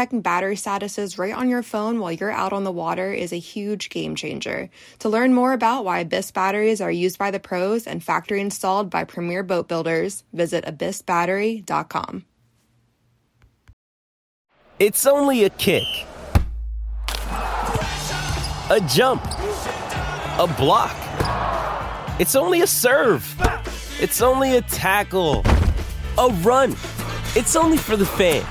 checking battery statuses right on your phone while you're out on the water is a huge game changer. To learn more about why Abyss batteries are used by the pros and factory installed by premier boat builders, visit abyssbattery.com. It's only a kick, a jump, a block. It's only a serve. It's only a tackle, a run. It's only for the fans.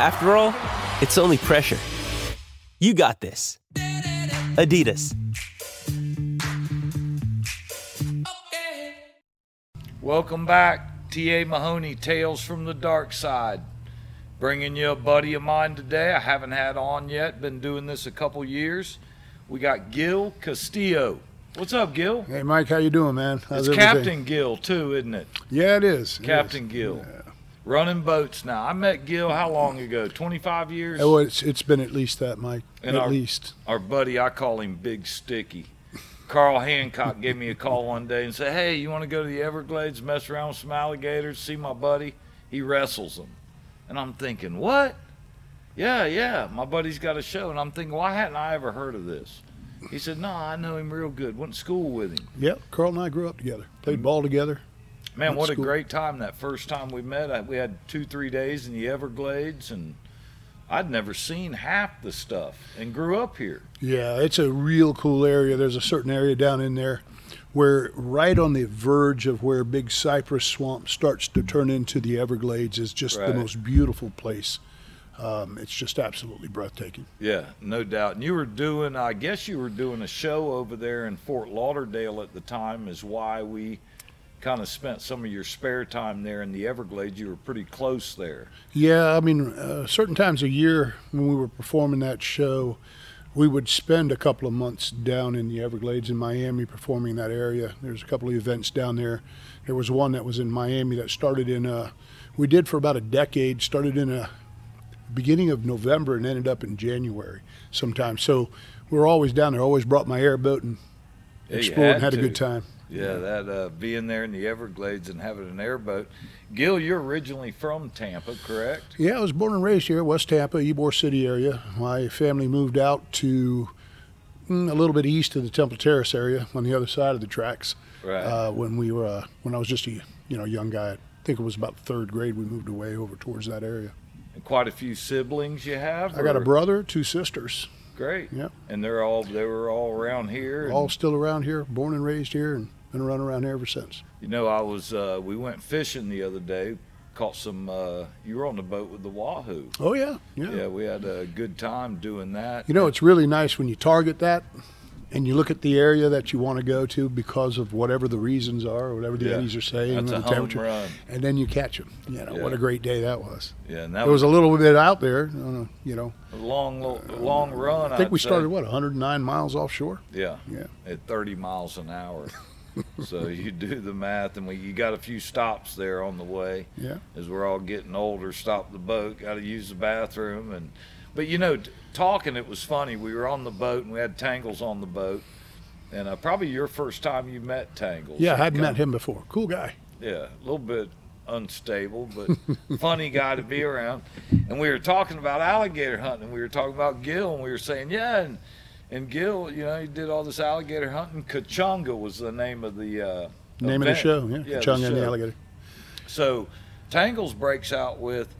After all, it's only pressure. You got this. Adidas. Welcome back, T.A. Mahoney, Tales from the Dark Side. Bringing you a buddy of mine today. I haven't had on yet, been doing this a couple years. We got Gil Castillo. What's up, Gil? Hey, Mike, how you doing, man? it's everything? Captain Gil, too, isn't it? Yeah, it is. It Captain is. Gil. Running boats now. I met Gil how long ago? 25 years? Oh, it's, it's been at least that, Mike. And at our- least. Our buddy, I call him Big Sticky. Carl Hancock gave me a call one day and said, Hey, you want to go to the Everglades, mess around with some alligators, see my buddy? He wrestles them. And I'm thinking, What? Yeah, yeah, my buddy's got a show. And I'm thinking, Why hadn't I ever heard of this? He said, No, I know him real good. Went to school with him. Yep, Carl and I grew up together. Mm-hmm. Played ball together. Man, what a great time that first time we met. I, we had two, three days in the Everglades, and I'd never seen half the stuff and grew up here. Yeah, it's a real cool area. There's a certain area down in there where, right on the verge of where Big Cypress Swamp starts to turn into the Everglades, is just Right. the most beautiful place. Um, it's just absolutely breathtaking. Yeah, no doubt. And you were doing, I guess you were doing a show over there in Fort Lauderdale at the time, is why we kind of spent some of your spare time there in the Everglades. You were pretty close there. Yeah, I mean, uh, certain times a year when we were performing that show, we would spend a couple of months down in the Everglades in Miami performing that area. There's a couple of events down there. There was one that was in Miami that started in, a, we did for about a decade, started in a beginning of November and ended up in January sometimes. So we were always down there, always brought my airboat and Yeah, explored and had a good time. Yeah, that uh, being there in the Everglades and having an airboat. Gil, you're originally from Tampa, correct? Yeah, I was born and raised here, West Tampa, Ybor City area. My family moved out to mm, a little bit east of the Temple Terrace area on the other side of the tracks. Right. Uh, when we were, uh, when I was just a you know young guy, I think it was about third grade. We moved away over towards that area. and quite a few siblings you have. I got a brother, two sisters, Great. Yeah. And they're all they were all around here. all still around here, born and raised here, and been running around here ever since. You know, I was uh, we went fishing the other day, caught some. Uh, you were on the boat with the wahoo. Oh yeah, yeah. Yeah, we had a good time doing that. You know, it's really nice when you target that and you look at the area that you want to go to because of whatever the reasons are, or whatever the Yeah. eddies are saying, That's or a the home temperature, run. and then you catch them. You know, what a great day that was. Yeah, and that It was a little bit out there, uh, you know. a long, lo- long run. I think I'd we say. started what 109 miles offshore. Yeah, Yeah. at 30 miles an hour. so you do the math, and we you got a few stops there on the way. Yeah. as we're all getting older, stop the boat, got to use the bathroom, and but you know, t- talking it was funny. We were on the boat and we had Tangles on the boat, and uh, probably your first time you met Tangles. Yeah, I hadn't met him before. Cool guy. Yeah, a little bit unstable, but funny guy to be around. And we were talking about alligator hunting. and We were talking about gill, and we were saying, yeah, and and Gil, you know, he did all this alligator hunting. Kachunga was the name of the uh, Name of the show, yeah, yeah Chung and the alligator. So Tangles breaks out with,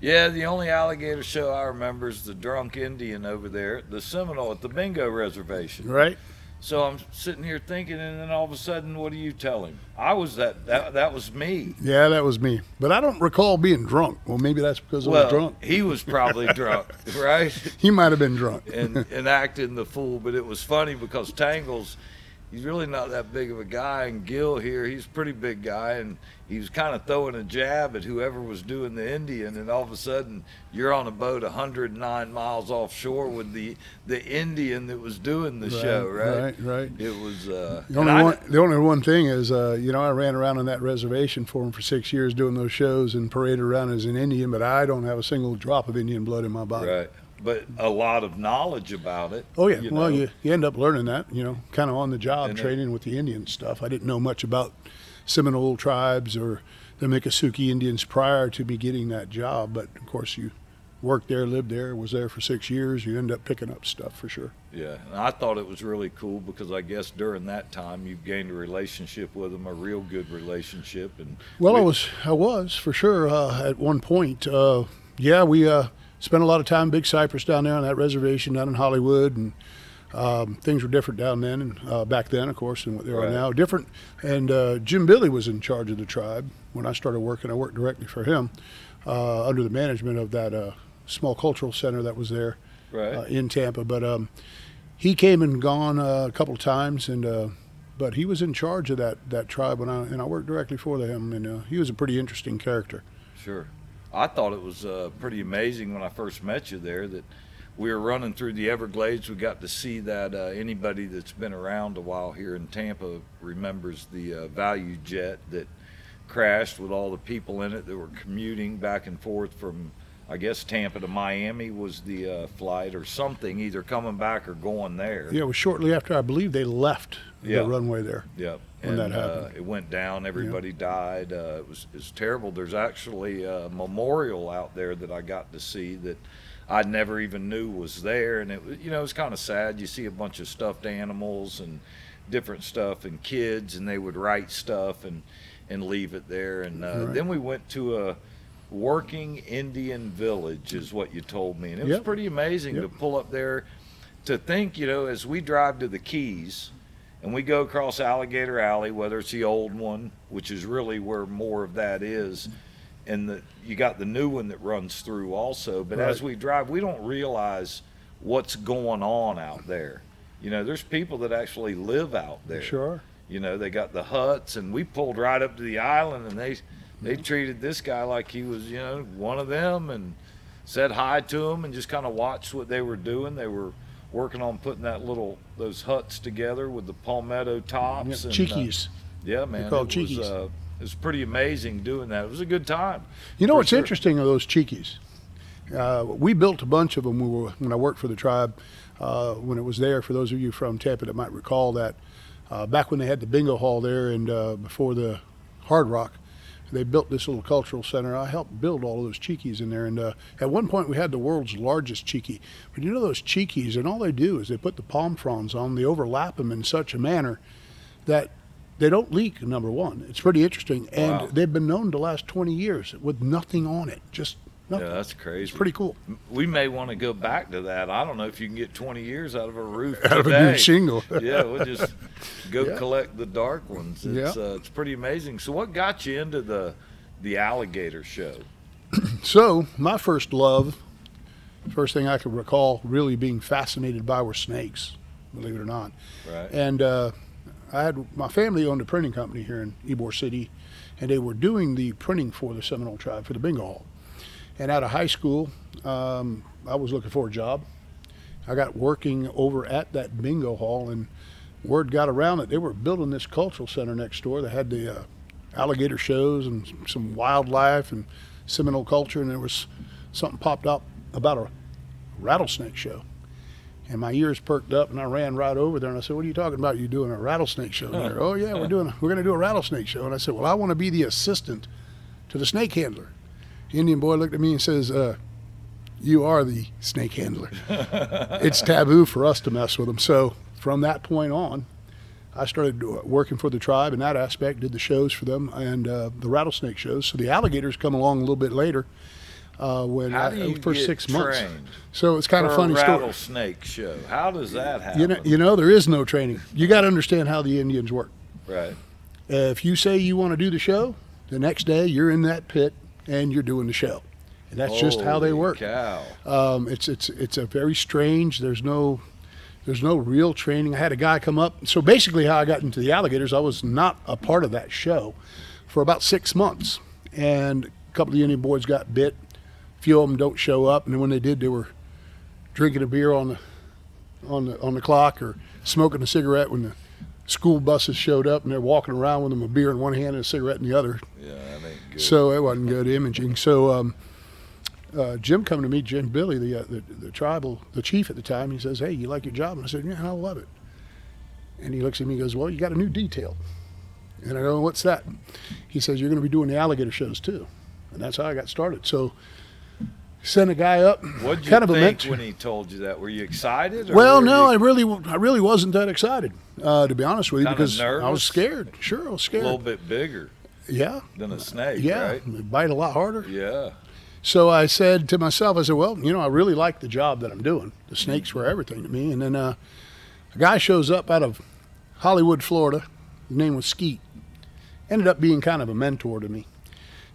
yeah, the only alligator show I remember is the drunk Indian over there, the Seminole at the Bingo Reservation. Right? So I'm sitting here thinking, and then all of a sudden, what do you tell him? I was that that, that was me. Yeah, that was me. But I don't recall being drunk. Well, maybe that's because I was drunk. he was probably drunk, right? He might have been drunk. And and acting the fool, but it was funny because Tangles, he's really not that big of a guy. And Gil here, he's a pretty big guy, and he was kind of throwing a jab at whoever was doing the Indian. And all of a sudden, you're on a boat 109 miles offshore with the the Indian that was doing the Right, show, right? right, right. It was. Uh, The only, I- one, the only one thing is, uh, you know, I ran around on that reservation for him for six years doing those shows and paraded around as an Indian, but I don't have a single drop of Indian blood in my body. Right. But a lot of knowledge about it. Oh yeah, you well know. you, you end up learning that, you know, kind of on the job And it- training with the Indian stuff. I didn't know much about Seminole tribes or the Miccosukee Indians prior to me getting that job, but of course you worked there, lived there, was there for six years. You end up picking up stuff for sure. Yeah, and I thought it was really cool because I guess during that time you gained a relationship with them, a real good relationship, and Well, I was, I was for sure uh, at one point. Uh, yeah, we uh, spent a lot of time Big Cypress down there on that reservation down in Hollywood, and um, things were different down then and uh, back then, of course, than what they are Right. now. Different. And uh, Jim Billie was in charge of the tribe when I started working. I worked directly for him uh, under the management of that uh, small cultural center that was there right. uh, in Tampa. But um, he came and gone uh, a couple of times, and uh, but he was in charge of that that tribe when I and I worked directly for him, and uh, he was a pretty interesting character. Sure. I thought it was uh, pretty amazing when I first met you there that we were running through the Everglades. We got to see that uh, anybody that's been around a while here in Tampa remembers the uh, ValuJet that crashed with all the people in it that were commuting back and forth from, I guess, Tampa to Miami was the uh, flight or something, either coming back or going there. Yeah, it was shortly after I believe they left Yeah. the runway there. Yep. when and that happened. Uh, it went down. Everybody died. Uh, it was it's terrible. There's actually a memorial out there that I got to see that I never even knew was there, and it was you know it's kind of sad. You see a bunch of stuffed animals and different stuff and kids, and they would write stuff and and leave it there. And uh, Right. then we went to a working Indian village, is what you told me, and it was pretty amazing Yep. to pull up there. To think, you know, as we drive to the Keys, and we go across Alligator Alley, whether it's the old one, which is really where more of that is, and the you got the new one that runs through also. But as we drive, we don't realize what's going on out there. You know, there's people that actually live out there. Sure. You know, they got the huts, and we pulled right up to the island, and they they treated this guy like he was, you know, one of them, and said hi to him, and just kind of watched what they were doing. They were working on putting that little those huts together with the palmetto tops. and, uh, Chickees. yeah, man. called it was, chickees. uh, it was pretty amazing doing that. It was a good time. You know what's sure. interesting of those chickees? Uh, we built a bunch of them when, we were, when I worked for the tribe uh, when it was there. For those of you from Tampa that might recall that, uh, back when they had the bingo hall there and uh, before the Hard Rock, they built this little cultural center. I helped build all of those chickees in there. And uh, at one point, we had the world's largest chickee. But you know those chickees, and all they do is they put the palm fronds on, they overlap them in such a manner that they don't leak. Number one, it's pretty interesting, and Wow. they've been known to last 20 years with nothing on it, just nothing. Yeah, that's crazy. it's pretty cool. We may want to go back to that. I don't know if you can get 20 years out of a roof Out of a new shingle. yeah, we'll just go Yeah. collect the dark ones. It's Yeah. uh, it's pretty amazing. So, what got you into the the alligator show? So my first love, first thing I could recall really being fascinated by were snakes, believe it or not. Right. And uh, I had my family owned a printing company here in Ybor City, and they were doing the printing for the Seminole tribe for the bingo hall. And out of high school, um, I was looking for a job. I got working over at that bingo hall, and word got around that they were building this cultural center next door. They had the uh, alligator shows and some wildlife and Seminole culture, and there was something popped up about a rattlesnake show. And my ears perked up, and I ran right over there, and I said, "What are you talking about? You doing a rattlesnake show here?" "Oh yeah, we're doing. We're going to do a rattlesnake show." And I said, "Well, I want to be the assistant to the snake handler." Indian boy looked at me and says, uh, "You are the snake handler. it's taboo for us to mess with them." So from that point on, I started uh, working for the tribe in that aspect. Did the shows for them and uh, the rattlesnake shows. So the alligators come along a little bit later. Uh, when I, you for six months. So it's kind of funny a story. rattlesnake show? How does that happen? You know, you know, there is no training. You got to understand how the Indians work. right. Uh, if you say you want to do the show, the next day you're in that pit and you're doing the show, and that's just how they work. Um, it's it's it's a very strange. There's no There's no real training. I had a guy come up. So basically, how I got into the alligators, I was not a part of that show for about six months, and a couple of the Indian boys got bit. A few of them don't show up, and then when they did, they were drinking a beer on the on the on the clock or smoking a cigarette when the school buses showed up, and they're walking around with them a beer in one hand and a cigarette in the other. Yeah, that ain't good. So it wasn't good imaging. So um, uh, Jim come to me, Jim Billie, the, uh, the the tribal, the chief at the time. He says, "Hey, you like your job?" And I said, "Yeah, I love it." And he looks at me and goes, "Well, you got a new detail." And I go, "What's that?" He says, "You're going to be doing the alligator shows too." And that's how I got started. So sent a guy up, What'd you kind of think when he told you that? Were you excited? Or Well, no, I really, I really wasn't that excited, uh, to be honest with you, Kinda because I was scared. Sure, I was scared. a little bit bigger Yeah, than a snake, yeah, right? bite a lot harder. Yeah. So I said to myself, I said, well, you know, I really like the job that I'm doing. The snakes were everything to me. And then uh, a guy shows up out of Hollywood, Florida. His name was Skeet. Ended up being kind of a mentor to me.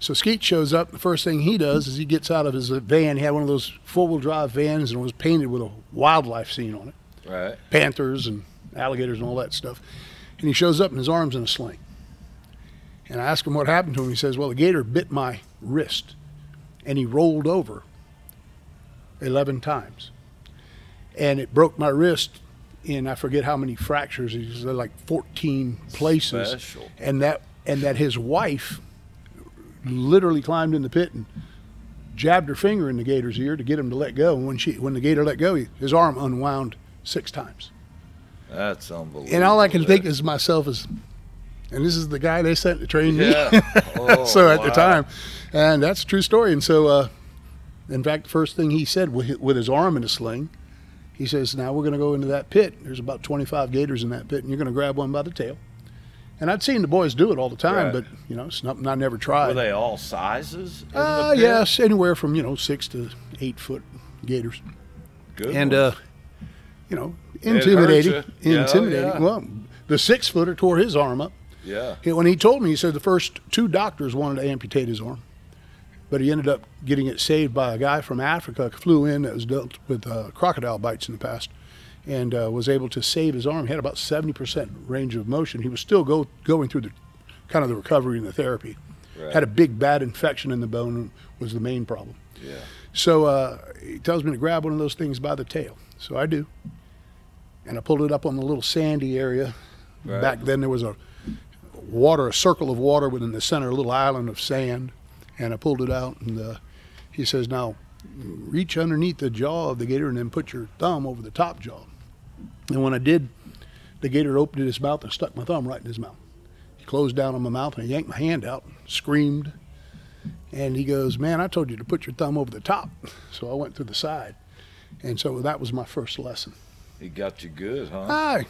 So Skeet shows up. The first thing he does is he gets out of his van. He had one of those four-wheel drive vans and it was painted with a wildlife scene on it, Right. panthers and alligators and all that stuff. And he shows up and his arm's in a sling. And I ask him what happened to him. He says, well, the gator bit my wrist and he rolled over 11 times. And it broke my wrist in I forget how many fractures. He said like 14 places. Special. And that and that his wife literally climbed in the pit and jabbed her finger in the gator's ear to get him to let go. And when she when the gator let go, his arm unwound six times. That's unbelievable. And all I can think is myself is, and this is the guy they sent to train me. Oh, so at the time, and that's a true story. And so, uh, in fact, the first thing he said with, with his arm in a sling, he says, "Now we're going to go into that pit. There's about 25 gators in that pit, and you're going to grab one by the tail." And I'd seen the boys do it all the time, Right. but you know, it's something I never tried. Were they all sizes? in uh, yes, anywhere from you know six to eight foot gators, Good. and ones. uh, you know, It hurt intimidating. you. Yeah, intimidating. yeah. Well, the six footer tore his arm up. yeah. When he told me, he said the first two doctors wanted to amputate his arm, but he ended up getting it saved by a guy from Africa. Who flew in that was dealt with uh, crocodile bites in the past, and uh, was able to save his arm. He had about seventy percent range of motion. He was still go, going through the kind of the recovery and the therapy. Right. Had a big bad infection in the bone was the main problem. Yeah. So uh, he tells me to grab one of those things by the tail. So I do. And I pulled it up on the little sandy area. Right. Back then there was a water, a circle of water within the center, a little island of sand. And I pulled it out and uh, he says, now reach underneath the jaw of the gator and then put your thumb over the top jaw. And when I did, the gator opened his mouth and stuck my thumb right in his mouth. He closed down on my mouth and I yanked my hand out, screamed, and he goes, Man, I told you to put your thumb over the top. So I went through the side. And so that was my first lesson. He got you good, huh? I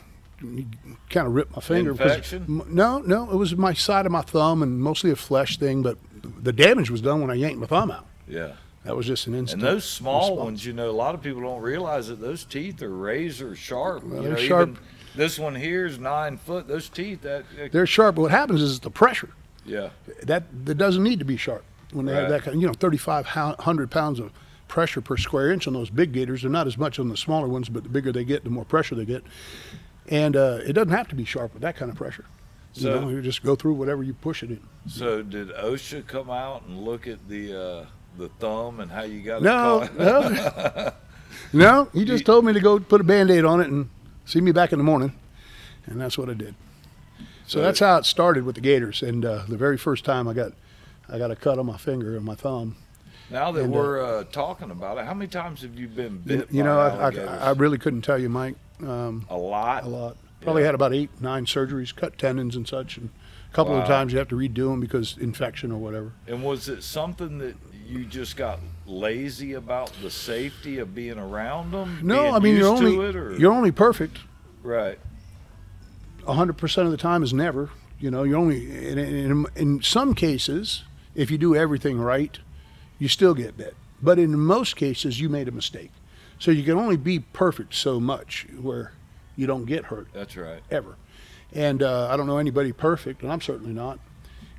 kind of ripped my finger. Infection? no, no, it was my side of my thumb and mostly a flesh thing, but the damage was done when I yanked my thumb out. yeah. That was just an And those small response. ones, you know, a lot of people don't realize that those teeth are razor sharp. Well, they're know, sharp. Even this one here is nine foot. Those teeth, that, They're sharp, but what happens is the pressure. yeah, That, that doesn't need to be sharp. When they have that kind you know, 3,500 pounds of pressure per square inch on those big gators. They're not as much on the smaller ones, but the bigger they get, the more pressure they get. And uh, it doesn't have to be sharp with that kind of pressure. You So- know, you just go through whatever you push it in. So did OSHA come out and look at the uh, the thumb and how you got No, it no, no. He just told me to go put a band-aid on it and see me back in the morning, and that's what I did. So, that's how it started with the Gators. And uh, the very first time I got, I got a cut on my finger and my thumb. Now that And, uh, we're uh, talking about it, how many times have you been bit? You know, I, I. I really couldn't tell you, Mike. Um, a lot. a lot. Probably Yeah. had about eight, nine surgeries, cut tendons and such, and a couple Wow. of times you have to redo them because infection or whatever. And was it something that you just got lazy about the safety of being around them? No, I mean you're only you're only perfect. right. hundred percent of the time is never. You know, you only in, in, in some cases, if you do everything right, you still get bit. But in most cases, you made a mistake. So you can only be perfect so much where you don't get hurt That's right. ever. And uh, I don't know anybody perfect, and I'm certainly not.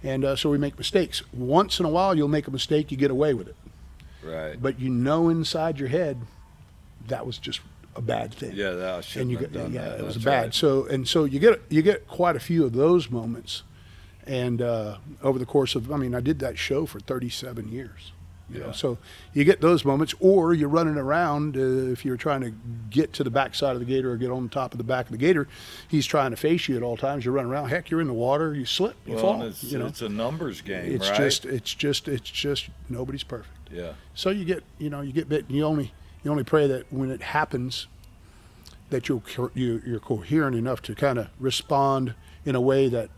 And uh, so we make mistakes. Once in a while, you'll make a mistake, you get away with it. Right. But you know inside your head, that was just a bad thing. Yeah, that I and you get, done yeah, that. it was That's bad. right. So and so you get you get quite a few of those moments, and uh, over the course of I mean I did that show for 37 years. You know, Yeah. so you get those moments, or you're running around. Uh, if you're trying to get to the backside of the gator or get on top of the back of the gator, he's trying to face you at all times. You're running around. Heck, you're in the water. You slip. You Well, fall. it's, you know, it's a numbers game, it's right? just it's just it's just nobody's perfect. yeah. So you get, you know, you get bit. And you only, you only pray that when it happens, that you're you, you're coherent enough to kind of respond in a way that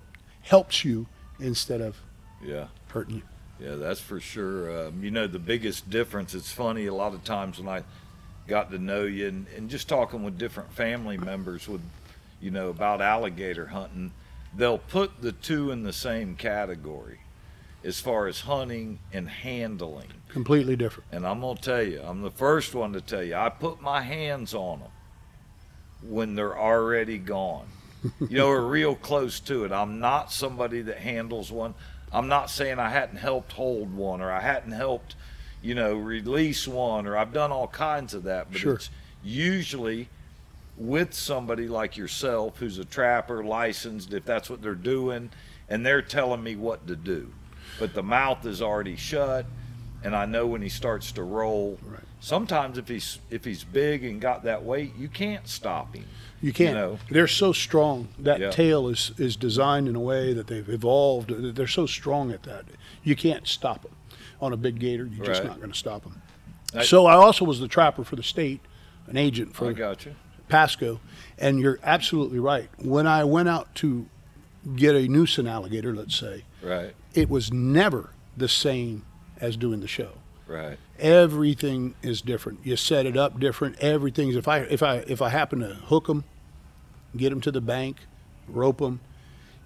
helps you instead of Yeah. hurting you. Yeah, that's for sure. Um, you know, the biggest difference, it's funny, a lot of times when I got to know you and, and just talking with different family members with, you know, about alligator hunting, they'll put the two in the same category as far as hunting and handling. Completely different. And I'm going to tell you, I'm the first one to tell you, I put my hands on them when they're already gone. you know, we're real close to it. I'm not somebody that handles one. I'm not saying I hadn't helped hold one or I hadn't helped, you know, release one or I've done all kinds of that. But Sure. it's usually with somebody like yourself who's a trapper, licensed, if that's what they're doing, and they're telling me what to do. But the mouth is already shut, and I know when he starts to roll. Right. Sometimes if he's if he's big and got that weight, you can't stop him. You can't. know. They're so strong. That Yeah. tail is is designed in a way that they've evolved. They're so strong at that. You can't stop them. On a big gator, you're just not going to stop them. I- so I also was the trapper for the state, an agent for I got you. Pasco, and you're absolutely right. When I went out to get a nuisance alligator, let's say, Right, it was never the same as doing the show. Right, Everything is different. You set it up different. Everything's if I if I if I happen to hook them, get them to the bank, rope them,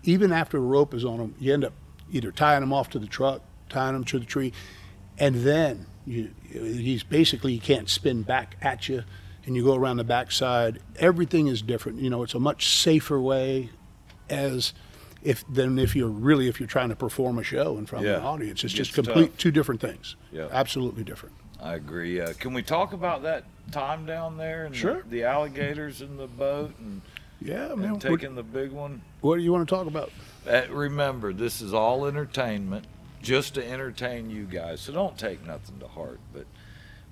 even after a rope is on them, you end up either tying them off to the truck, tying them to the tree, and then you he's basically he can't spin back at you, and you go around the backside. Everything is different. You know, it's a much safer way, as if than if you're really if you're trying to perform a show in front of an audience. It's It just complete tough. two different things. Yeah. absolutely different. I agree. Uh, can we talk about that time down there and Sure. the, the alligators in the boat and, Yeah, and man. What, taking the big one? what do you want to talk about? Uh, remember, this is all entertainment, just to entertain you guys. So don't take nothing to heart. But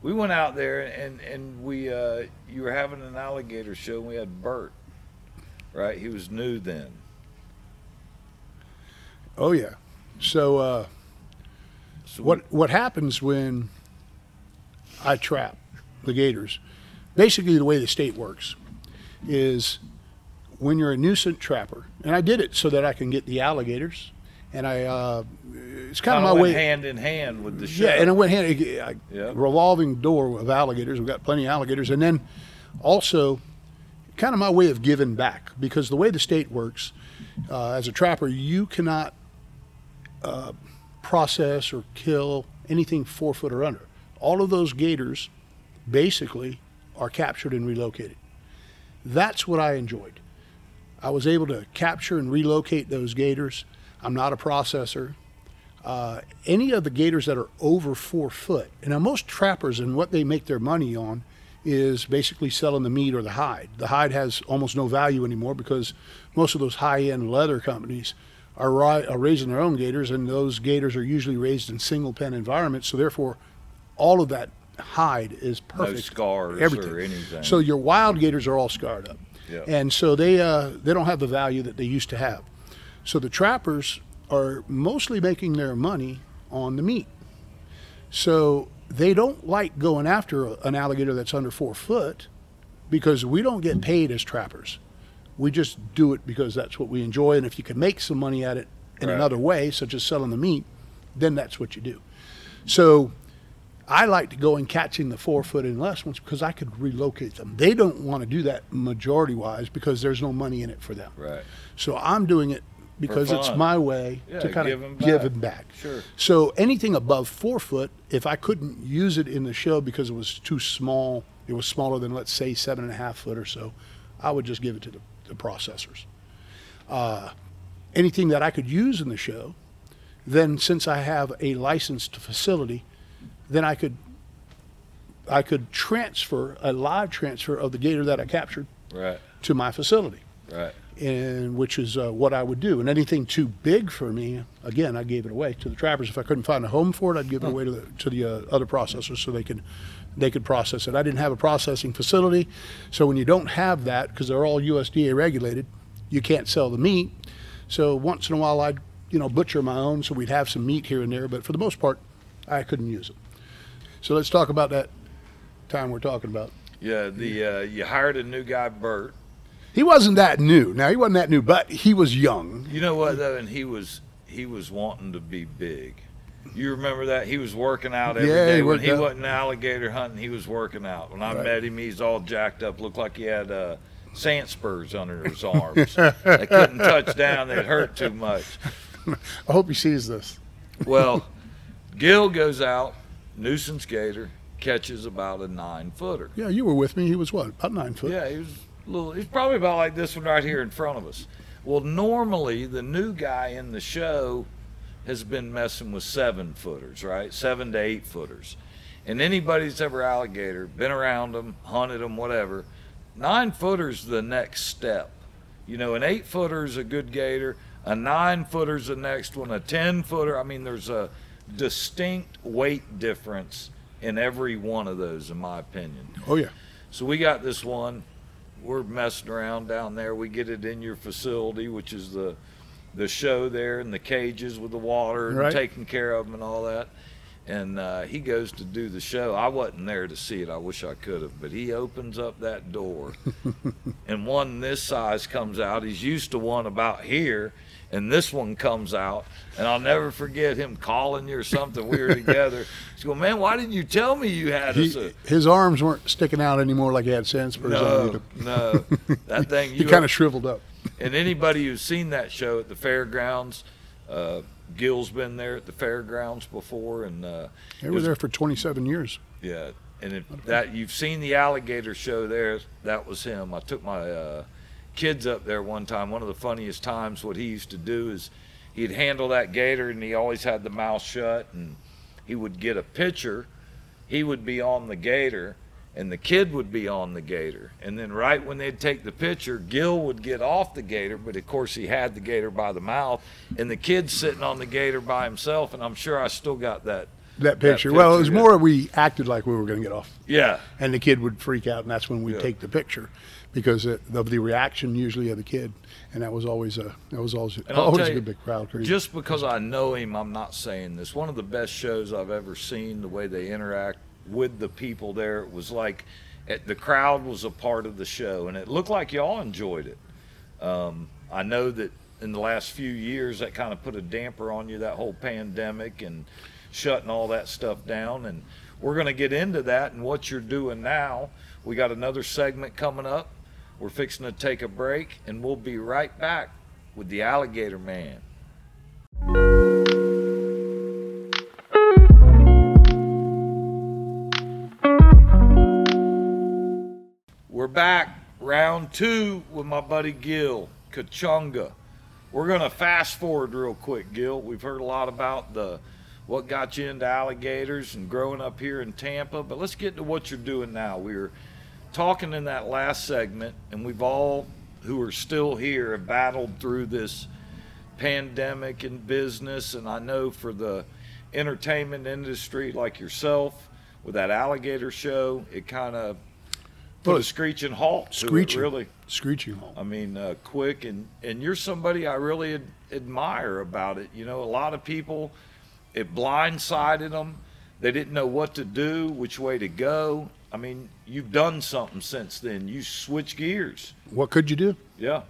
we went out there and and we uh, you were having an alligator show. and We had Bert, right? He was new then. Oh yeah. So uh, So what what happens when I trap the gators? Basically, the way the state works is when you're a nuisance trapper, and I did it so that I can get the alligators, and I uh, it's kind kind of my went way. hand in hand with the show. Yeah, and I went hand a Yeah. revolving door of alligators. We've got plenty of alligators, and then also kind of my way of giving back because the way the state works, uh, as a trapper, you cannot process or kill anything four foot or under. All of those gators, basically, are captured and relocated. That's what I enjoyed. I was able to capture and relocate those gators. I'm not a processor uh, any of the gators that are over four foot. And now most trappers and what they make their money on is basically selling the meat or the hide. The hide has almost no value anymore because most of those high-end leather companies are, ri- are raising their own gators, and those gators are usually raised in single pen environments. So therefore, all of that hide is perfect. No scars or everything. anything. So your wild gators are all scarred up, Yeah. and so they uh, they don't have the value that they used to have. So the trappers are mostly making their money on the meat. So they don't like going after an alligator that's under four foot because we don't get paid as trappers. We just do it because that's what we enjoy. And if you can make some money at it in Right. another way, such as selling the meat, then that's what you do. So I like to go and catching the four foot and less ones because I could relocate them. They don't want to do that majority wise because there's no money in it for them. right. So I'm doing it because it's my way Yeah, to kind give of give him back. Sure. So anything above four foot, if I couldn't use it in the show because it was too small, it was smaller than let's say seven and a half foot or so, I would just give it to the, the processors. Uh, anything that I could use in the show, then since I have a licensed facility, then I could I could transfer a live transfer of the gator that I captured Right. to my facility, Right. and which is uh, what I would do. And anything too big for me, again, I gave it away to the trappers. If I couldn't find a home for it, I'd give it away to the to the uh, other processors so they could they could process it. I didn't have a processing facility, so when you don't have that, because they're all USDA regulated, you can't sell the meat. So once in a while, I'd you know butcher my own, so we'd have some meat here and there. But for the most part, I couldn't use it. So let's talk about that time we're talking about. Yeah. The uh, you hired a new guy, Bert. He wasn't that new. Now he wasn't that new, but he was young. You know what though, and he was he was wanting to be big. You remember that he was working out every Yeah, day he when he out. wasn't alligator hunting. He was working out. When I Right. met him, he's all jacked up, looked like he had uh, sand spurs under his arms. they couldn't touch down; they'd hurt too much. I hope he sees this. Well, Gil goes out, nuisance gator catches about a nine footer. Yeah, you were with me. He was what, about nine foot? Yeah, he was a little. He's probably about like this one right here in front of us. Well, normally the new guy in the show has been messing with seven footers, right? Seven to eight footers. And anybody that's ever alligator, been around them, hunted them, whatever, nine footers the next step. You know, an eight footer is a good gator. A nine footer's the next one. A ten footer. I mean, there's a distinct weight difference in every one of those, in my opinion. Oh yeah. So we got this one. We're messing around down there. We get it in your facility, which is the the show there and the cages with the water and Right. taking care of them and all that. And uh, he goes to do the show. I wasn't there to see it. I wish I could have. But he opens up that door, and one this size comes out. He's used to one about here, and this one comes out. And I'll never forget him calling you or something. We were together. He's going, man, why didn't you tell me you had us? He, A, his arms weren't sticking out anymore like he had on. no, no. That thing, He kind of shriveled up. And anybody who's seen that show at the fairgrounds, uh, Gil's been there at the fairgrounds before, and uh, They were was- there for 27 years. yeah, and if that you've seen the alligator show there, that was him. I took my uh, kids up there one time. One of the funniest times, what he used to do is he'd handle that gator, and he always had the mouth shut, and he would get a picture. He would be on the gator, and the kid would be on the gator. And then right when they'd take the picture, Gil would get off the gator, but of course he had the gator by the mouth, and the kid's sitting on the gator by himself. And I'm sure I still got that. That picture. well, it was more we acted like we were going to get off, Yeah, and the kid would freak out, and that's when we'd Yeah. take the picture because of the reaction usually of the kid, and that was always a that was always always tell a you, big crowd. Just because I know him, I'm not saying this. One of the best shows I've ever seen, the way they interact with the people there, it was like it, the crowd was a part of the show, and it looked like y'all enjoyed it. Um, I know that in the last few years, that kind of put a damper on you, that whole pandemic and shutting all that stuff down. And we're going to get into that and what you're doing now. We got another segment coming up. We're fixing to take a break, and we'll be right back with the Alligator Man. Back, round two with my buddy Gil Kachunga. We're gonna fast forward real quick, Gil. We've heard a lot about the what got you into alligators and growing up here in Tampa, but let's get to what you're doing now. We were talking in that last segment, and we've all who are still here have battled through this pandemic and business, and I know for the entertainment industry like yourself with that alligator show, it kind of put a screeching halt screeching, it, really. screeching halt. I mean, uh, quick, and and you're somebody I really ad- admire about it. You know, a lot of people, it blindsided them. They didn't know what to do, which way to go. I mean, you've done something since then. You switch gears. What could you do? Yeah,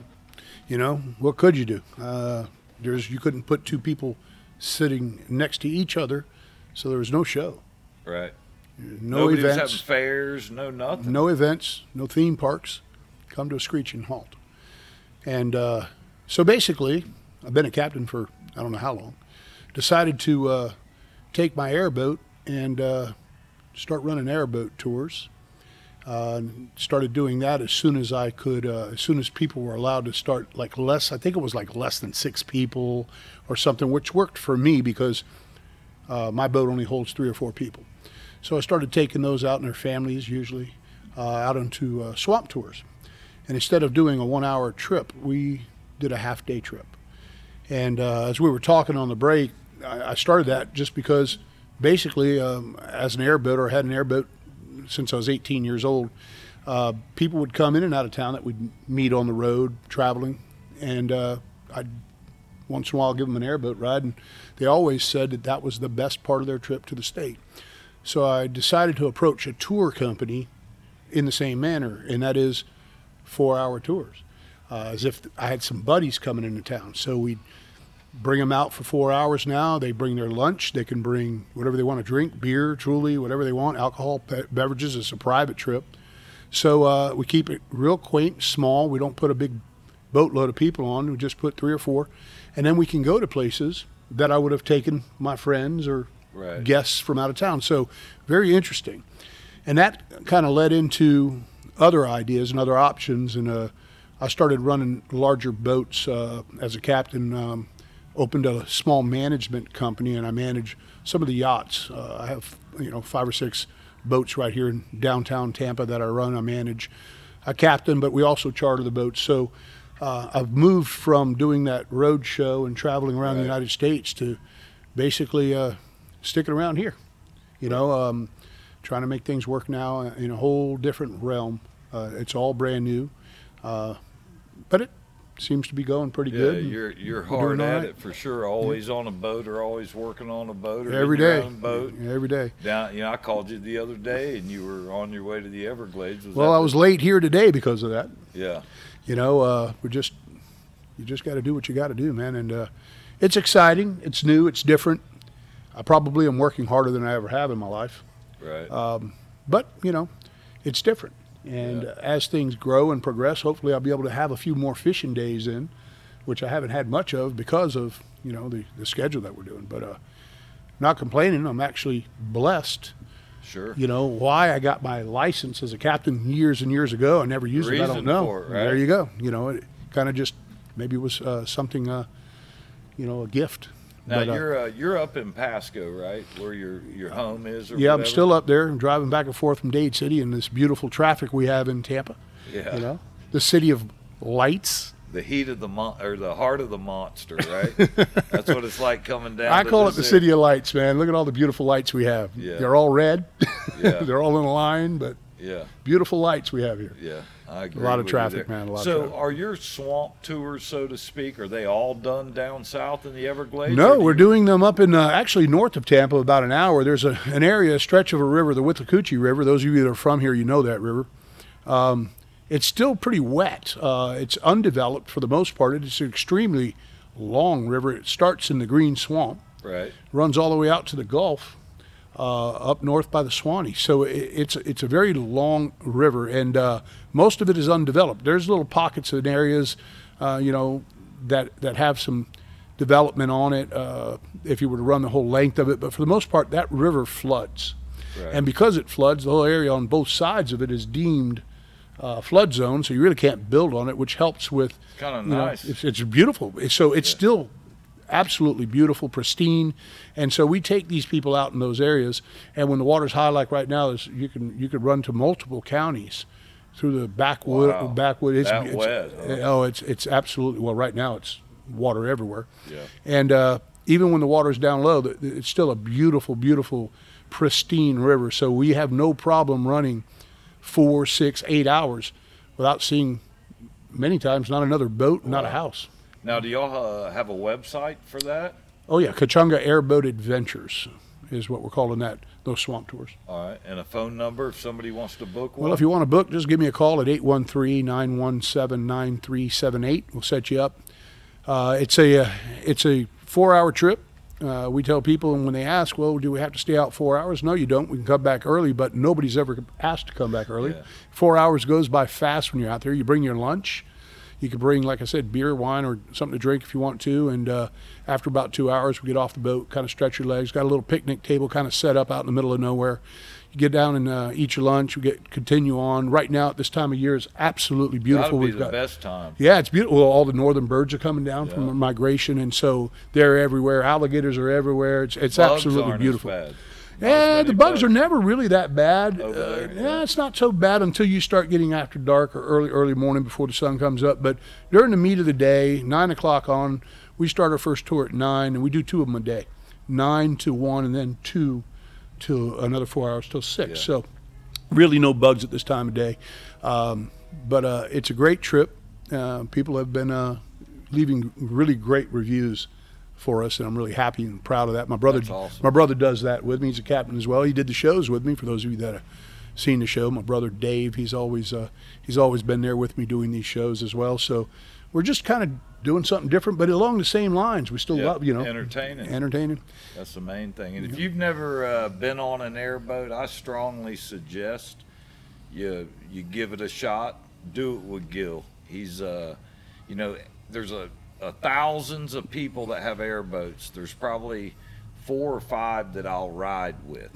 You know, what could you do? Uh, there's you couldn't put two people sitting next to each other, so there was no show, right. No Nobody was events, having fairs, no nothing. no events, no theme parks. Come to a screeching halt. And uh, so basically, I've been a captain for I don't know how long. Decided to uh, take my airboat and uh, start running airboat tours. Uh, started doing that as soon as I could, uh, as soon as people were allowed to start, like less, I think it was like less than six people or something, which worked for me because uh, my boat only holds three or four people. So I started taking those out in their families, usually, uh, out onto uh, swamp tours. And instead of doing a one hour trip, we did a half day trip. And uh, as we were talking on the break, I, I started that just because basically, um, as an airboat or had an airboat since I was 18 years old, uh, people would come in and out of town that we'd meet on the road traveling. And uh, I'd once in a while give them an airboat ride. And they always said that that was the best part of their trip to the state. So I decided to approach a tour company in the same manner, and that is four hour tours, uh, as if I had some buddies coming into town. So we'd bring them out for four hours now. They bring their lunch. They can bring whatever they want to drink beer, truly, whatever they want, alcohol, be- beverages. It's a private trip. So uh, we keep it real quaint, small. We don't put a big boatload of people on. We just put three or four. And then we can go to places that I would have taken my friends or Right. guests from out of town. So very interesting. And that kind of led into other ideas and other options. And uh, I started running larger boats uh, as a captain. Um, opened a small management company, and I manage some of the yachts. Uh, I have you know five or six boats right here in downtown Tampa that I run. I manage. I captain, but we also charter the boats. So uh, I've moved from doing that road show and traveling around the United States to basically uh, sticking around here. You know, um, trying to make things work now in a whole different realm. Uh, it's all brand new, uh, but it seems to be going pretty Yeah, good. you're you're hard at right. it for sure. Always on a boat or always working on a boat or every own boat. Every day. Down, you know, I called you the other day and you were on your way to the Everglades. Was Well, I was late here today because of that. yeah, You know, uh, we just you just got to do what you got to do, man. And uh, it's exciting. It's new. It's different. I probably am working harder than I ever have in my life. right. Um, but you know, it's different. And Yeah. as things grow and progress, hopefully I'll be able to have a few more fishing days in, which I haven't had much of because of you know the, the schedule that we're doing. But uh, not complaining. I'm actually blessed. sure. You know why I got my license as a captain years and years ago. I never used it. I don't know. it, There you go. You know, it kind of just maybe it was uh, something, uh, you know, a gift. Now But, uh, you're uh, you're up in Pasco, right, where your your home is? Yeah, I'm still up there. I'm driving back and forth from Dade City in this beautiful traffic we have in Tampa. Yeah. You know, the city of lights. the heat of the mon- or the heart of the monster, right? That's what it's like coming down. I call it the area. city of lights, man. Look at all the beautiful lights we have. Yeah. They're all red. Yeah. They're all in a line, but Yeah, beautiful lights we have here. yeah. Agree. lot of traffic, man, a lot so, are your swamp tours, so to speak, are they all done down south in the Everglades? No, we're you- doing them up in uh, actually north of Tampa, about an hour. There's a, an area, a stretch of a river, the Withlacoochee River. Those of you that are from here, you know that river. Um, it's still pretty wet. Uh, it's undeveloped for the most part. It's an extremely long river. It starts in the Green Swamp, right. runs all the way out to the Gulf, uh, up north by the Suwannee. So it, it's it's a very long river, and uh, most of it is undeveloped. There's little pockets and areas, uh, you know, that that have some development on it. Uh, if you were to run the whole length of it, but for the most part, that river floods, Right. and because it floods, the whole area on both sides of it is deemed. Uh, flood zone, so you really can't build on it, which helps with. You know, nice. it's, it's beautiful. So it's Yeah. still absolutely beautiful, pristine. And so we take these people out in those areas, and when the water's high, like right now, you can you could run to multiple counties through the backwood. Wow. Backwood. It's, That it's, wet, huh? Oh, it's it's absolutely well. Right now, it's water everywhere. Yeah. And uh, even when the water's down low, it's still a beautiful, beautiful, pristine river. So we have no problem running four, six, eight hours without seeing many times not another boat, not a house. Now, do y'all uh, have a website for that? Oh yeah, Kachunga Airboat Adventures is what we're calling that. Those swamp tours. All right, and a phone number if somebody wants to book one. Well, if you want to book, just give me a call at 813-917-9378. We'll set you up. Uh, it's a uh, it's a four-hour trip. Uh, we tell people, and when they ask, well, do we have to stay out four hours? No, you don't. We can come back early, but nobody's ever asked to come back early. Yeah. Four hours goes by fast when you're out there. You bring your lunch. You can bring, like I said, beer, wine, or something to drink if you want to. And uh, after about two hours, we get off the boat, kind of stretch your legs. Got a little picnic table kind of set up out in the middle of nowhere. You get down and uh, eat your lunch. We get continue on. Right now, at this time of year, is absolutely beautiful. be We've the got best time. yeah, it's beautiful. All the northern birds are coming down Yeah. from migration, and so they're everywhere. Alligators are everywhere. It's it's Bugs absolutely beautiful. As bad. as Yeah, the bugs are never really that bad. Uh, yeah, yeah. it's not so bad until you start getting after dark or early, early morning before the sun comes up. But during the meat of the day, nine o'clock on, we start our first tour at nine, and we do two of them a day, nine to one, and then two to another four hours till six. Yeah. So, really no bugs at this time of day. Um, but uh, it's a great trip. Uh, people have been uh, leaving really great reviews for us, and I'm really happy and proud of that. My brother, awesome. my brother does that with me. He's a captain as well. He did the shows with me. For those of you that have seen the show, my brother Dave, he's always uh, he's always been there with me doing these shows as well. So we're just kind of doing something different, but along the same lines. We still Yep, love, you know, entertaining. entertaining. That's the main thing. And if you've never uh, been on an airboat, I strongly suggest you you give it a shot. Do it with Gil. He's uh, you know, there's a, a thousands of people that have airboats. There's probably four or five that I'll ride with.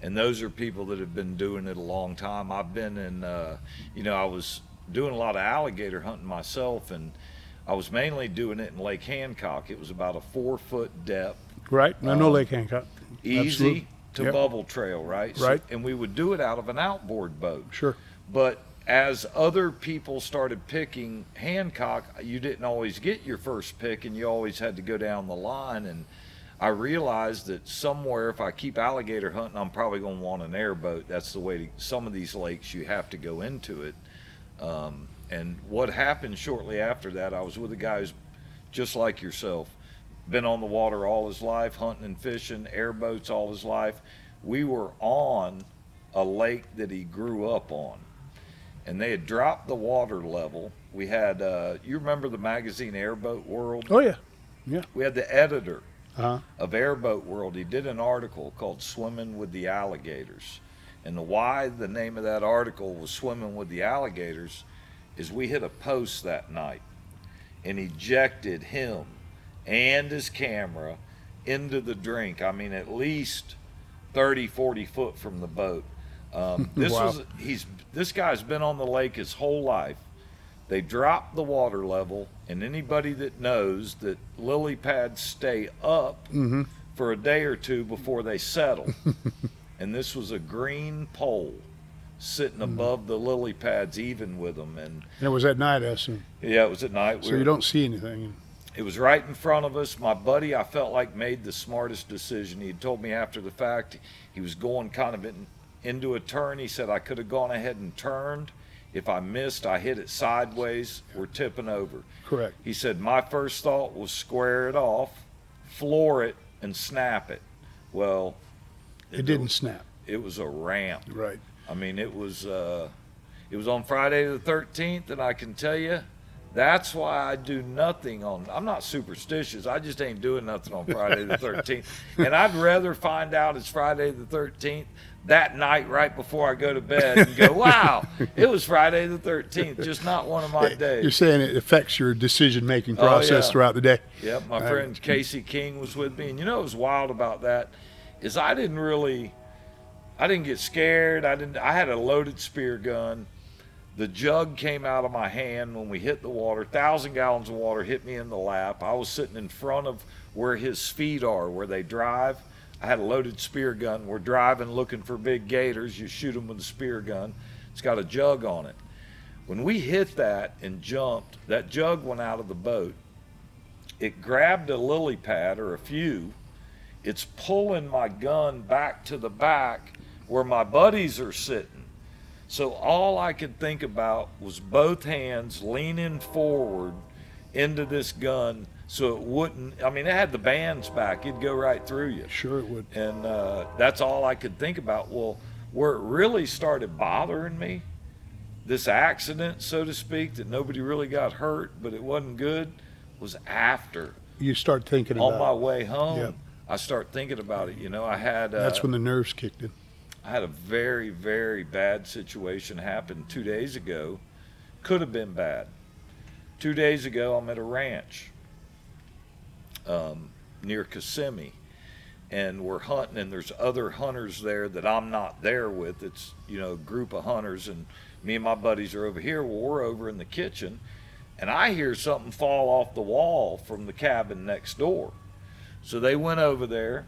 And those are people that have been doing it a long time. I've been in, uh, you know, I was doing a lot of alligator hunting myself, and I was mainly doing it in Lake Hancock. It was about a four foot depth, Right? I know Um, Lake Hancock. easy Absolutely. to Yep. bubble trail, right? Right. and we would do it out of an outboard boat. Sure. But as other people started picking Hancock, you didn't always get your first pick, and you always had to go down the line. And I realized that somewhere, if I keep alligator hunting, I'm probably going to want an airboat. That's the way to, some of these lakes you have to go into it. Um, and what happened shortly after that, I was with a guy who's just like yourself, been on the water all his life, hunting and fishing, airboats all his life. We were on a lake that he grew up on, and they had dropped the water level. We had, uh, you remember the magazine Airboat World? Oh yeah. Yeah. We had the editor Uh-huh. of Airboat World. He did an article called "Swimming with the Alligators," and the why the name of that article was "Swimming with the Alligators" is we hit a post that night and ejected him and his camera into the drink. I mean, at least 30, 40 foot from the boat. Um, this Wow. was he's this guy's been on the lake his whole life. They dropped the water level, and anybody that knows that lily pads stay up Mm-hmm. for a day or two before they settle. and this was a green pole sitting above the lily pads, even with them. And And it was at night, I assume. yeah, it was at night. So We you were- don't see anything. it was right in front of us. My buddy, I felt like made the smartest decision. He had told me after the fact he was going kind of in, into a turn. He said I could have gone ahead and turned. If I missed, I hit it sideways. We're tipping over. Correct. He said my first thought was square it off, floor it, and snap it. Well, It didn't snap. It was a ramp. Right. I mean, it was uh, it was on Friday the 13th, and I can tell you, that's why I do nothing on. I'm not superstitious. I just ain't doing nothing on Friday the 13th, and I'd rather find out it's Friday the 13th that night right before I go to bed and go, wow, it was Friday the 13th, just not one of my days. You're saying it affects your decision making Oh, process yeah. throughout the day. Yep, my friend Casey King was with me, and you know what was wild about that is I didn't really, I didn't get scared. I didn't. I had a loaded spear gun. The jug came out of my hand when we hit the water. Thousand gallons of water hit me in the lap. I was sitting in front of where his feet are, where they drive. I had a loaded spear gun. We're driving looking for big gators. You shoot them with a spear gun. It's got a jug on it. When we hit that and jumped, that jug went out of the boat it grabbed a lily pad or a few. It's pulling my gun back to the back where my buddies are sitting. So all I could think about was both hands leaning forward into this gun so it wouldn't. I mean, it had the bands back, it'd go right through you. Sure, it would. And uh, that's all I could think about. Well, where it really started bothering me, this accident, so to speak, that nobody really got hurt, but it wasn't good, was after You start thinking on my it. way home. Yep. I start thinking about it. You know, I had uh, That's when the nerves kicked in. I had a very very bad situation happen two days ago. Could have been bad. Two days ago, I'm at a ranch um, near Kissimmee, and we're hunting, and there's other hunters there that I'm not there with. It's you know a group of hunters, and me and my buddies are over here. Well, we're over in the kitchen, and I hear something fall off the wall from the cabin next door. So they went over there,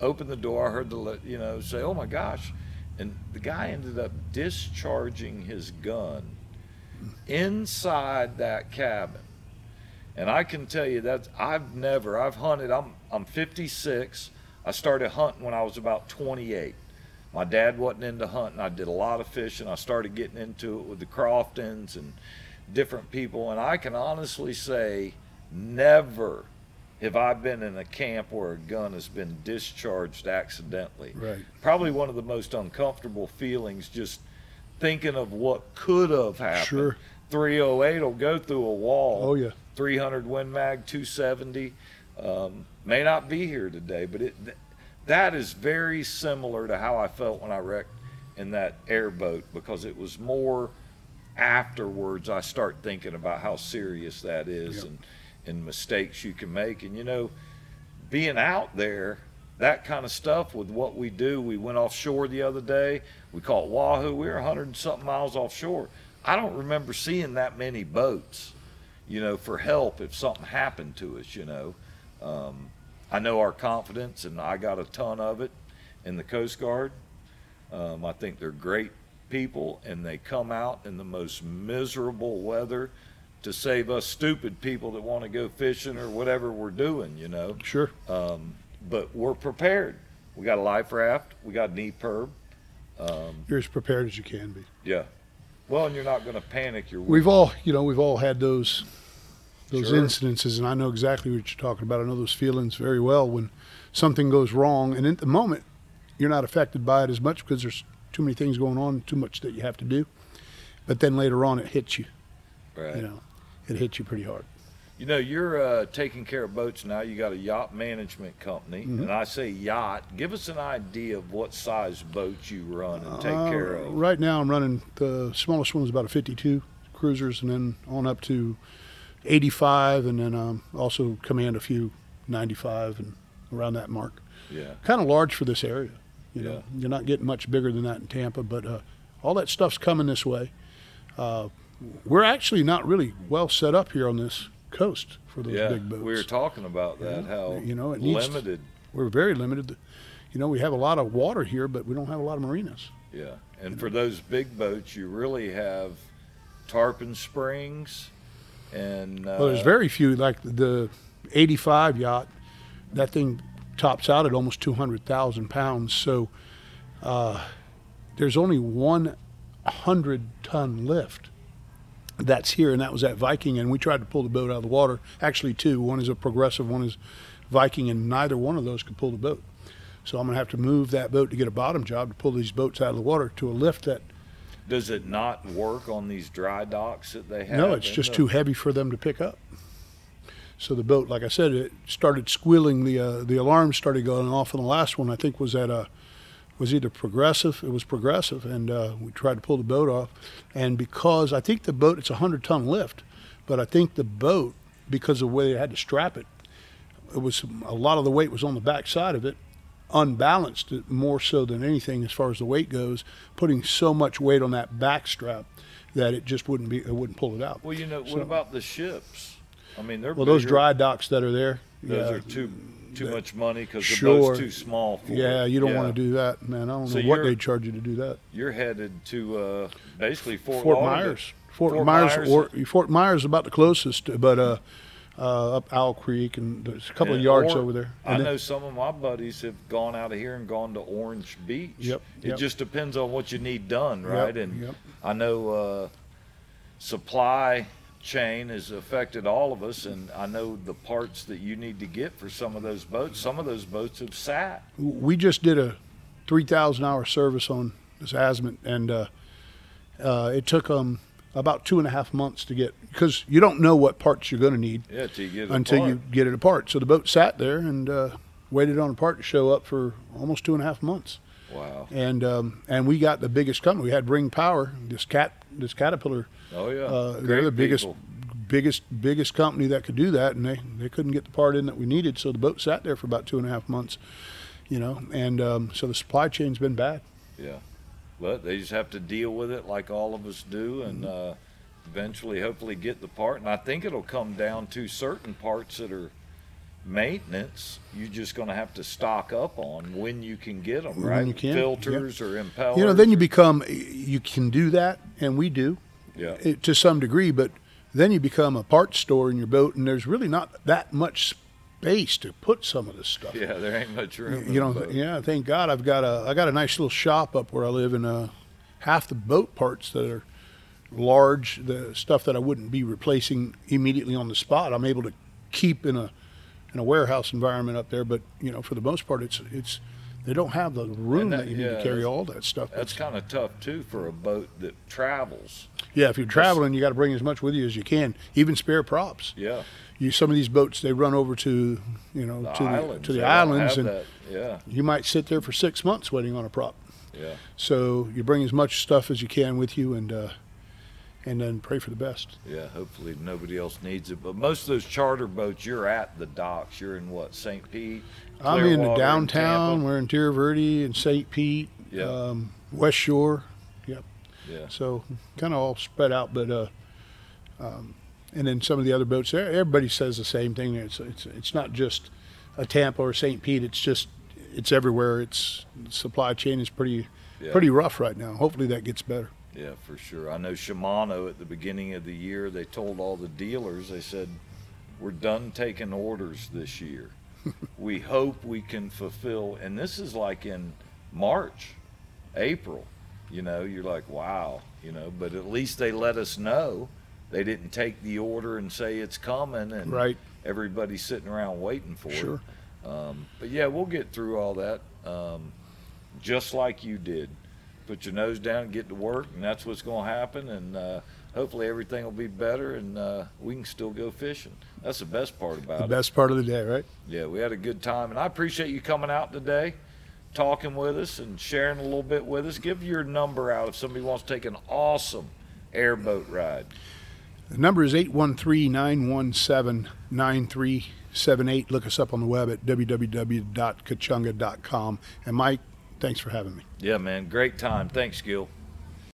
opened the door. I heard the you know say, "Oh my gosh," and the guy ended up discharging his gun inside that cabin. And I can tell you that I've never I've hunted. I'm I'm 56. I started hunting when I was about 28. My dad wasn't into hunting. I did a lot of fishing. I started getting into it with the Croftons and different people. And I can honestly say, never have I been in a camp where a gun has been discharged accidentally. Right. Probably one of the most uncomfortable feelings just thinking of what could have happened. Sure. 308 will go through a wall. Oh yeah. 300 Win Mag 270 um, may not be here today, but it th- that is very similar to how I felt when I wrecked in that airboat because it was more afterwards I start thinking about how serious that is Yep. and and mistakes you can make and you know being out there that kind of stuff with what we do we went offshore the other day we caught wahoo we were 100 and something miles offshore I don't remember seeing that many boats you know, for help if something happened to us, you know. Um, I know our confidence, and I got a ton of it in the Coast Guard. Um, I think they're great people, and they come out in the most miserable weather to save us stupid people that want to go fishing or whatever we're doing, you know. Sure. Um, but we're prepared. We got a life raft, we got EPIRB. Um, You're as prepared as you can be. yeah. Well, and you're not going to panic your We've all, you know, we've all had those those Sure. incidences, and I know exactly what you're talking about. I know those feelings very well when something goes wrong, and at the moment, you're not affected by it as much because there's too many things going on, too much that you have to do. But then later on, it hits you. right. You know, it hits you pretty hard. You know, you're uh, taking care of boats now. You got a yacht management company, Mm-hmm. and I say yacht. Give us an idea of what size boats you run and take Uh, care of. Right now, I'm running the smallest one is about a 52 cruisers, and then on up to 85, and then um, also command a few 95 and around that mark. Yeah, Kind of large for this area. You know, Yeah. you're not getting much bigger than that in Tampa, but uh, all that stuff's coming this way. Uh, we're actually not really well set up here on this coast for those yeah. big boats. We were talking about that. Yeah. How You know, it needs to- limited. We're very limited. You know, we have a lot of water here, but we don't have a lot of marinas. Yeah, and for those big boats, you really have tarpon springs, and uh, Well, there's very few, like the 85 yacht, that thing tops out at almost 200,000 pounds. So uh, there's only 100 ton lift that's here, and that was at Viking. And we tried to pull the boat out of the water. Actually, two. One is a progressive, one is Viking, and neither one of those could pull the boat. So I'm going to have to move that boat to get a bottom job to pull these boats out of the water to a lift that, does it not work on these dry docks that they have? no, it's just the- too heavy for them to pick up. So the boat, like I said, it started squealing. The uh, the alarm started going off on the last one. I think was at a was either progressive. It was progressive, and uh, we tried to pull the boat off. And because I think the boat, it's a hundred ton lift, but I think the boat, because of the way they had to strap it, it was a lot of the weight was on the back side of it, unbalanced it more so than anything as far as the weight goes, putting so much weight on that back strap that it just wouldn't be it wouldn't pull it out. Well, you know, what about the ships? I mean, they're Well, those dry docks that are there, Those yeah, are too too much money because the Sure. boat's too small for yeah, it. you don't want to do that, man. I don't So know what they charge you to do that. You're headed to uh, basically Fort, Fort Myers, Fort, Fort Myers, Myers. or Fort Myers is about the closest, but uh, uh, up Owl Creek and there's a couple of yards or over there. I And know then- some of my buddies have gone out of here and gone to Orange Beach. Yep, It yep. just depends on what you need done, right? and yep. I know uh, supply chain has affected all of us, and I know the parts that you need to get for some of those boats. Some of those boats have sat. we just did a 3,000 hour service on this Azimut, and uh, uh, it took um, about two and a half months to get because you don't know what parts you're going to need Yeah, till you get it until apart. you get it apart. So the boat sat there and uh, waited on a part to show up for almost two and a half months. Wow. And um, and we got the biggest company. We had Ring Power, this cat, this Caterpillar. Oh yeah. Uh, they're the biggest, people. biggest, biggest company that could do that, and they they couldn't get the part in that we needed. So the boat sat there for about two and a half months, you know. And um, so the supply chain's been bad. Yeah, but they just have to deal with it like all of us do, and Mm-hmm. uh, eventually, hopefully, get the part. And I think it'll come down to certain parts that are maintenance, you're just going to have to stock up on when you can get them, When right? you can, Filters or impellers. You know, then you become, you can do that, and we do yeah. it, to some degree, but then you become a parts store in your boat, and there's really not that much space to put some of this stuff. Yeah, there ain't much room. You know, yeah, thank God I've got a I got a nice little shop up where I live, and uh, half the boat parts that are large, the stuff that I wouldn't be replacing immediately on the spot, I'm able to keep in a in a warehouse environment up there. But you know, for the most part, it's it's they don't have the room that- that, you need to carry all that stuff. That's kind of tough too for a boat that travels. yeah, if you're traveling, you got to bring as much with you as you can, even spare props. Yeah, You some of these boats they run over to you know the to islands. the to the they islands, and that. Yeah, you might sit there for six months waiting on a prop. yeah. So you bring as much stuff as you can with you, and uh, and then pray for the best. Yeah, hopefully nobody else needs it. But most of those charter boats, you're at the docks. You're in what, St. Pete? I'm in the downtown. Tampa? We're in Tierra Verde and St. Pete, Yeah. um, West Shore. Yep. Yeah, So kind of all spread out, but uh, um, and then some of the other boats. there, Everybody says the same thing. It's it's it's not just a Tampa or St. Pete. It's just it's everywhere. It's supply chain is pretty yeah, pretty rough right now. Hopefully that gets better. Yeah, for sure. I know Shimano at the beginning of the year, they told all the dealers, they said, "We're done taking orders this year. we hope we can fulfill." And this is like in March, April. You know, you're like, "Wow," you know. But at least they let us know. They didn't take the order and say it's coming, and Right. everybody's sitting around waiting for Sure. it. Um, but yeah, we'll get through all that, um, just like you did. Put your nose down and get to work, and that's what's going to happen. And uh, hopefully everything will be better, and uh, we can still go fishing. That's the best part about The it. best part of the day, right? Yeah, we had a good time, and I appreciate you coming out today, talking with us, and sharing a little bit with us. Give your number out if somebody wants to take an awesome airboat ride. The number is 813 917 9378. Look us up on the web at www.kachunga.com. And Mike, thanks for having me. Yeah, man, great time. Thanks, Gil.